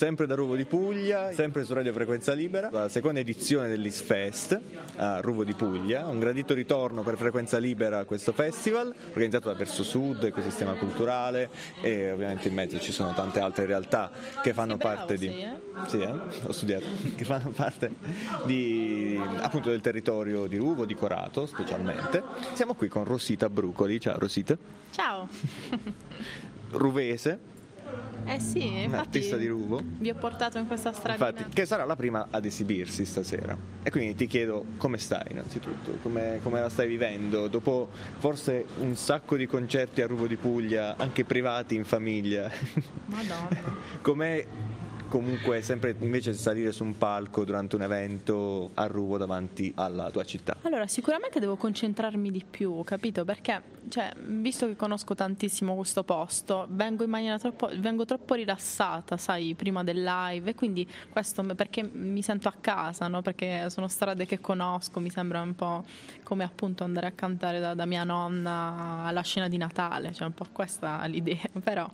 sempre da Ruvo di Puglia, sempre su Radio Frequenza Libera, la seconda edizione dell'Isfest a Ruvo di Puglia, un gradito ritorno per Frequenza Libera a questo festival, organizzato da Verso Sud, Ecosistema Culturale e ovviamente in mezzo ci sono tante altre realtà che fanno parte di... Sei, eh? Sì, eh? ho studiato, che fanno parte di, appunto del territorio di Ruvo, di Corato specialmente. Siamo qui con Rosita Brucoli, ciao Rosita, Ciao. ruvese, Eh sì, infatti artista di Ruvo. vi ho portato in questa stradina. Infatti, che sarà la prima ad esibirsi stasera. E quindi ti chiedo come stai innanzitutto, come, come la stai vivendo, dopo forse un sacco di concerti a Ruvo di Puglia, anche privati in famiglia. Madonna. Com'è comunque sempre invece salire su un palco durante un evento a Ruvo davanti alla tua città? Allora, sicuramente devo concentrarmi di più, capito? Perché, cioè, visto che conosco tantissimo questo posto, vengo in maniera troppo, vengo troppo rilassata, sai, prima del live, e quindi questo perché mi sento a casa, no? Perché sono strade che conosco, mi sembra un po' come appunto andare a cantare da, da mia nonna alla scena di Natale, cioè un po' questa l'idea, però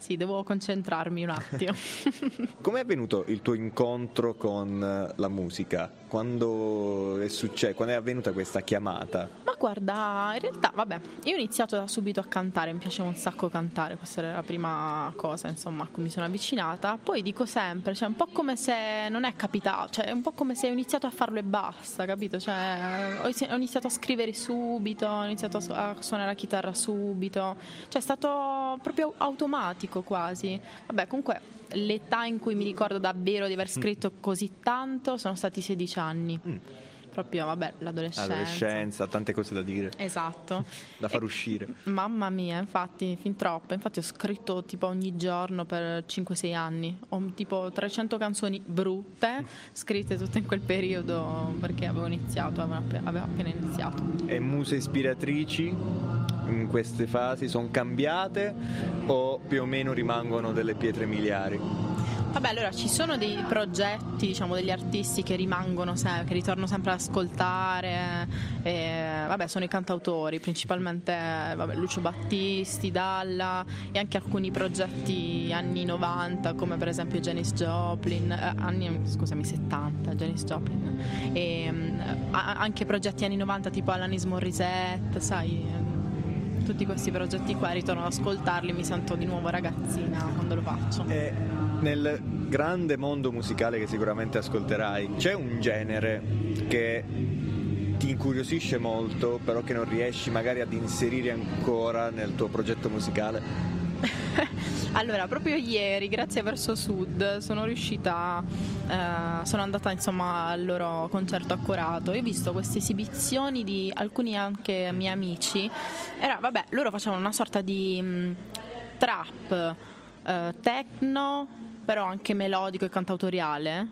sì, devo concentrarmi un attimo. Com'è avvenuto il tuo incontro con la musica? Quando è successo? Quando è avvenuta questa chiamata? Guarda, in realtà, vabbè, io ho iniziato da subito a cantare, mi piaceva un sacco cantare, questa era la prima cosa, insomma, a cui mi sono avvicinata. Poi dico sempre, cioè, un po' come se non è capitato, cioè, è un po' come se ho iniziato a farlo e basta, capito? Cioè, ho inizi- ho iniziato a scrivere subito, ho iniziato a su- a suonare la chitarra subito, cioè, è stato proprio automatico quasi. Vabbè, comunque. L'età in cui mi ricordo davvero di aver scritto così tanto sono stati 16 anni. Mm. Proprio, vabbè, l'adolescenza. Adolescenza, tante cose da dire, Esatto. da far E- uscire. Mamma mia, infatti, fin troppo. Infatti ho scritto tipo ogni giorno per 5-6 anni. Ho tipo 300 canzoni brutte, scritte tutte in quel periodo perché avevo iniziato, avevo appena iniziato. E muse ispiratrici in queste fasi sono cambiate o più o meno rimangono delle pietre miliari? Vabbè, allora ci sono dei progetti, diciamo, degli artisti che rimangono sempre, che ritorno sempre ad ascoltare. e, vabbè, sono i cantautori, principalmente vabbè, Lucio Battisti, Dalla e anche alcuni progetti anni 90, come per esempio Janis Joplin, eh, anni, scusami, 70, Janis Joplin. E, mm, a- anche progetti anni 90 tipo Alanis Morissette, sai. mm, Tutti questi progetti qua ritorno ad ascoltarli, mi sento di nuovo ragazzina quando lo faccio. E nel grande mondo musicale che sicuramente ascolterai, c'è un genere che ti incuriosisce molto, però che non riesci magari ad inserire ancora nel tuo progetto musicale? Allora, proprio ieri, grazie a Verso Sud, sono riuscita, eh, sono andata insomma al loro concerto accorato e ho visto queste esibizioni di alcuni anche miei amici. Era, vabbè, loro facevano una sorta di mh, trap, eh, techno, però anche melodico e cantautoriale.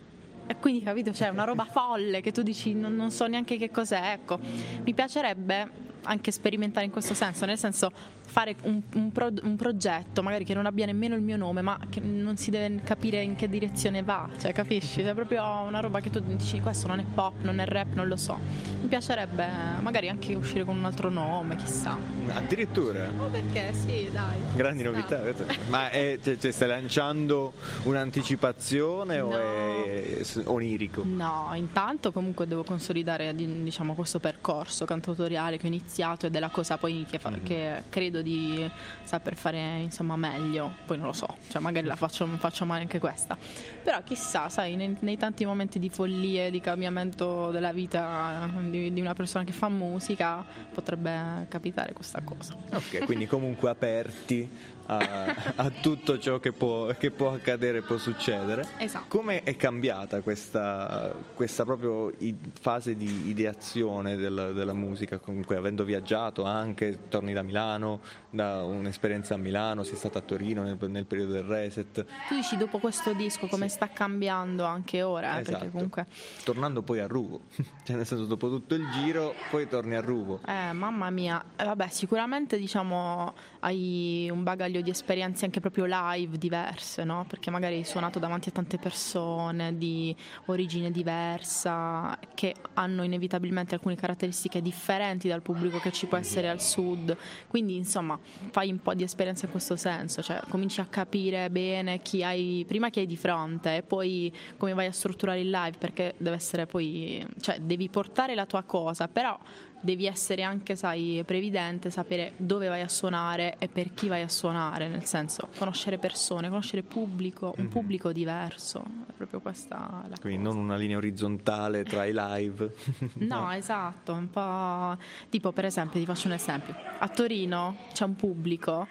E quindi, capito, c'è una roba folle che tu dici non, non so neanche che cos'è. Ecco, mi piacerebbe anche sperimentare in questo senso, nel senso fare un, un pro- un progetto magari che non abbia nemmeno il mio nome, ma che non si deve capire in che direzione va, cioè capisci? È proprio una roba che tu dici questo non è pop, non è rap, non lo so. Mi piacerebbe magari anche uscire con un altro nome, chissà. Addirittura? Ma perché? Sì, dai. Grandi novità, ma è, cioè, cioè, stai lanciando un'anticipazione o No. è s- onirico? No, intanto comunque devo consolidare di- diciamo, questo percorso cantautoriale che ho iniziato ed è la cosa poi che, fa- Mhm. che credo di saper fare insomma meglio, poi non lo so, cioè magari la faccio, faccio male anche questa, però chissà, sai, nei, nei tanti momenti di follie, di cambiamento della vita di, di una persona che fa musica potrebbe capitare questa cosa. Ok, quindi comunque aperti a, a tutto ciò che può, che può accadere, può succedere. Esatto. Come è cambiata questa, questa proprio fase di ideazione del- della musica? Comunque, avendo viaggiato anche, torni da Milano, da un'esperienza a Milano, sei stata a Torino nel, nel periodo del reset. Tu dici dopo questo disco come Sì. sta cambiando anche ora, Esatto. comunque... Tornando poi a Ruvo, cioè nel senso dopo tutto il giro, poi torni a Ruvo. Eh, mamma mia, Eh, vabbè, sicuramente diciamo hai un bagaglio meglio di esperienze anche proprio live diverse, no? Perché magari hai suonato davanti a tante persone di origine diversa che hanno inevitabilmente alcune caratteristiche differenti dal pubblico che ci può essere al sud. Quindi, insomma, fai un po' di esperienza in questo senso, cioè cominci a capire bene chi hai prima chi hai di fronte e poi come vai a strutturare il live perché deve essere poi cioè devi portare la tua cosa, però devi essere anche, sai, previdente, sapere dove vai a suonare e per chi vai a suonare, nel senso conoscere persone, conoscere pubblico, un mm-hmm. pubblico diverso, è proprio questa la Quindi cosa. non una linea orizzontale tra i live. no, no, esatto, un po' tipo per esempio, ti faccio un esempio, a Torino c'è un pubblico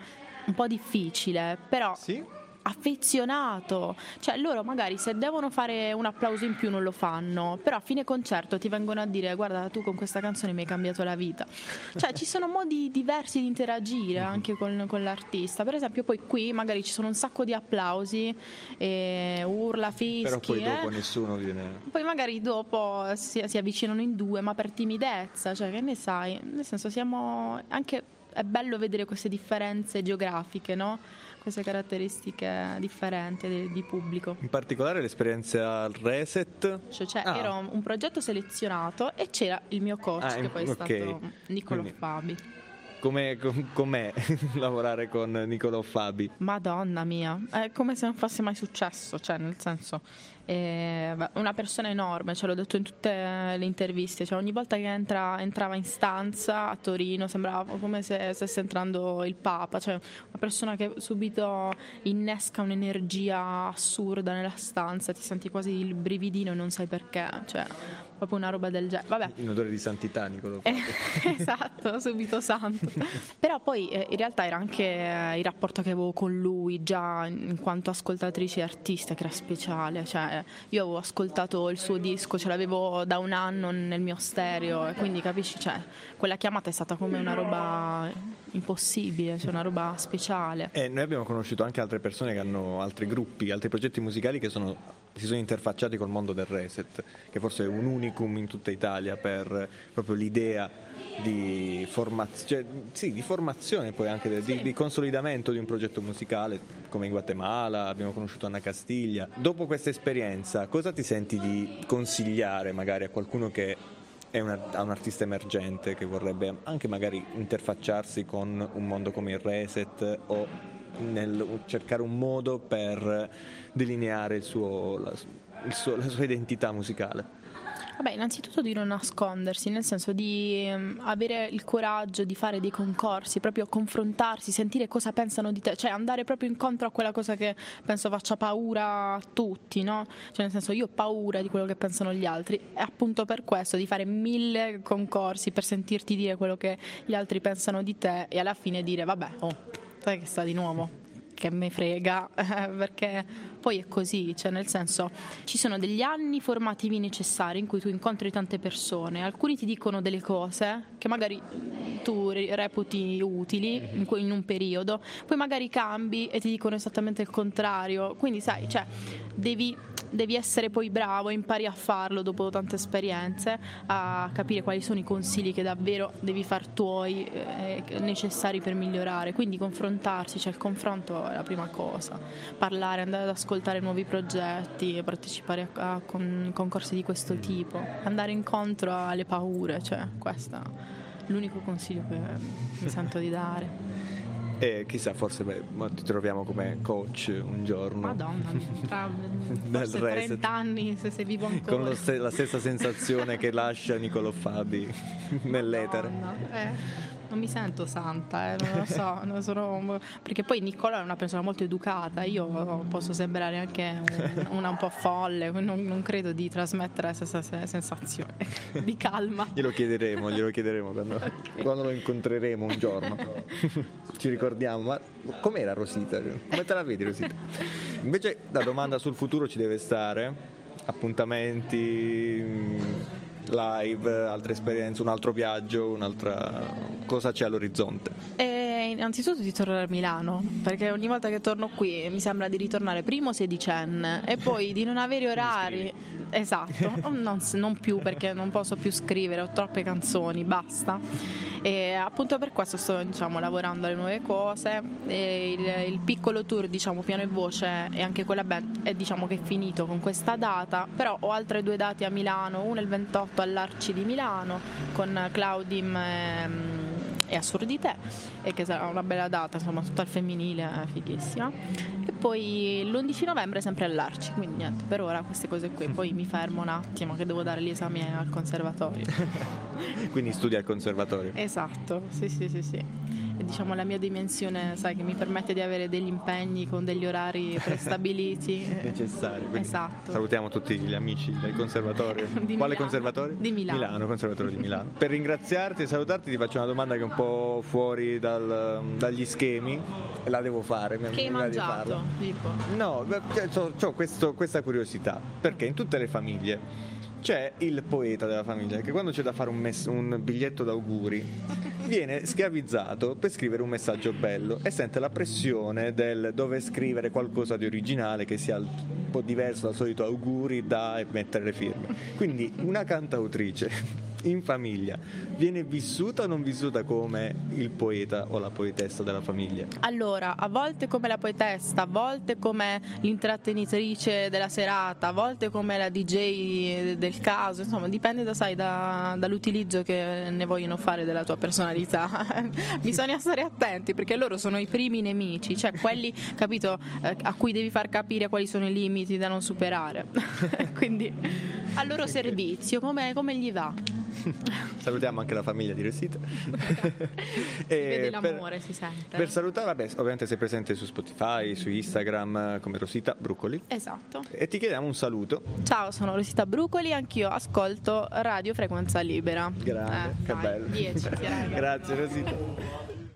un po' difficile, però sì? Affezionato. Cioè loro magari se devono fare un applauso in più non lo fanno, però a fine concerto ti vengono a dire guarda tu con questa canzone mi hai cambiato la vita. Cioè ci sono modi diversi di interagire mhm. anche con, con l'artista. Per esempio poi qui magari ci sono un sacco di applausi, e urla, fischi. Però poi eh. dopo nessuno viene... Poi magari dopo si, si avvicinano in due ma per timidezza, cioè che ne sai? Nel senso siamo anche... È bello vedere queste differenze geografiche, no? Queste caratteristiche differenti di, di, pubblico. In particolare l'esperienza al Reset? Cioè, cioè ah. era un progetto selezionato e c'era il mio coach ah, che poi è okay. stato Niccolò Quindi. Fabi. Com'è, com'è lavorare con Niccolò Fabi? Madonna mia, è come se non fosse mai successo, cioè nel senso e, beh, una persona enorme, ce l'ho detto in tutte le interviste, cioè, ogni volta che entra, entrava in stanza a Torino sembrava come se stesse entrando il Papa, cioè una persona che subito innesca un'energia assurda nella stanza, ti senti quasi il brividino e non sai perché, cioè proprio una roba del genere. Vabbè. In odore di santità, Nicolo. Eh, esatto, subito santo. Però poi eh, in realtà era anche eh, il rapporto che avevo con lui già in quanto ascoltatrice e artista che era speciale, cioè io avevo ascoltato il suo disco, ce l'avevo da un anno nel mio stereo e quindi capisci, cioè, quella chiamata è stata come una roba impossibile, cioè una roba speciale. E noi abbiamo conosciuto anche altre persone che hanno altri gruppi, altri progetti musicali che sono, si sono interfacciati col mondo del reset, che forse è un unicum in tutta Italia per proprio l'idea di, formaz- cioè, sì, di formazione poi anche di, sì. di, consolidamento di un progetto musicale come in Guatemala, abbiamo conosciuto Anna Castiglia. Dopo questa esperienza cosa ti senti di consigliare magari a qualcuno che è una, un artista emergente che vorrebbe anche magari interfacciarsi con un mondo come il reset o nel cercare un modo per delineare il suo, la, il suo, la sua identità musicale? Vabbè, innanzitutto di non nascondersi, nel senso di um, avere il coraggio di fare dei concorsi, proprio confrontarsi, sentire cosa pensano di te, cioè andare proprio incontro a quella cosa che penso faccia paura a tutti, no? Cioè nel senso io ho paura di quello che pensano gli altri e appunto per questo di fare mille concorsi per sentirti dire quello che gli altri pensano di te e alla fine dire vabbè, oh, sai che sta di nuovo che me frega, perché poi è così, cioè nel senso ci sono degli anni formativi necessari in cui tu incontri tante persone, alcuni ti dicono delle cose che magari tu reputi utili in, in un periodo, poi magari cambi e ti dicono esattamente il contrario, quindi sai, cioè devi devi essere poi bravo, impari a farlo dopo tante esperienze, a capire quali sono i consigli che davvero devi far tuoi, eh, necessari per migliorare. Quindi confrontarsi, cioè il confronto è la prima cosa. Parlare, andare ad ascoltare nuovi progetti, partecipare a, a con, concorsi di questo tipo, andare incontro alle paure, cioè questo è l'unico consiglio che mi sento di dare. E chissà, forse beh, ti troviamo come coach un giorno. Madonna, tra forse 30 anni se sei vivo ancora. Con st- la stessa sensazione che lascia Nicolo Fabi nell'etere. Eh non mi sento santa, eh, non lo so, non sono, perché poi Nicola è una persona molto educata, io posso sembrare anche una un po' folle, non, non credo di trasmettere la stessa sensazione di calma. Glielo chiederemo, glielo chiederemo quando, okay. quando lo incontreremo un giorno. Ci ricordiamo, ma com'era Rosita? Come te la vedi Rosita? Invece la domanda sul futuro ci deve stare, appuntamenti live, altre esperienze, un altro viaggio, un'altra cosa c'è all'orizzonte? Eh, innanzitutto di tornare a Milano, perché ogni volta che torno qui mi sembra di ritornare primo sedicenne e poi di non avere orari. Esatto, non, non, più perché non posso più scrivere, ho troppe canzoni, basta. E appunto per questo sto diciamo, lavorando alle nuove cose. Il, il, piccolo tour, diciamo, piano e voce, e anche quella band è, diciamo, che è finito con questa data, però ho altre due date a Milano, una il 28 all'Arci di Milano con Claudim. Ehm, e Assurdite e che sarà una bella data, insomma, tutta al femminile, fighissima. E poi l'11 novembre sempre all'Arci, quindi niente, per ora queste cose qui, poi mi fermo un attimo che devo dare gli esami al conservatorio. quindi studi al conservatorio? Esatto, sì sì sì sì diciamo, la mia dimensione, sai, che mi permette di avere degli impegni con degli orari prestabiliti. Necessari. Esatto. Salutiamo tutti gli amici del conservatorio. Di Quale Milano. conservatorio? Di Milano. Milano, conservatorio di Milano. per ringraziarti e salutarti ti faccio una domanda che è un po' fuori dal, dagli schemi e la devo fare. Che hai mangiato? Tipo. No, ho cioè, questa curiosità, perché in tutte le famiglie c'è il poeta della famiglia che quando c'è da fare un, mess- un biglietto d'auguri viene schiavizzato per scrivere un messaggio bello e sente la pressione del dover scrivere qualcosa di originale che sia un po' diverso dal solito auguri da mettere le firme. Quindi una cantautrice in famiglia viene vissuta o non vissuta come il poeta o la poetessa della famiglia? Allora, a volte come la poetessa, a volte come l'intrattenitrice della serata, a volte come la DJ del caso, insomma dipende da, sai, da, dall'utilizzo che ne vogliono fare della tua personalità. Bisogna stare attenti perché loro sono i primi nemici, cioè quelli, capito, eh, a cui devi far capire quali sono i limiti da non superare. Quindi al loro servizio, come, come gli va? Salutiamo anche la famiglia di Resita. si vede l'amore, per, si sente. Per salutare, vabbè, ovviamente sei presente su Spotify, su Instagram come Rosita Bruccoli. Esatto. E ti chiediamo un saluto. Ciao, sono Rosita Bruccoli, anch'io ascolto Radio Frequenza Libera. Grazie, eh, che dai, bello. 10, Grazie Rosita.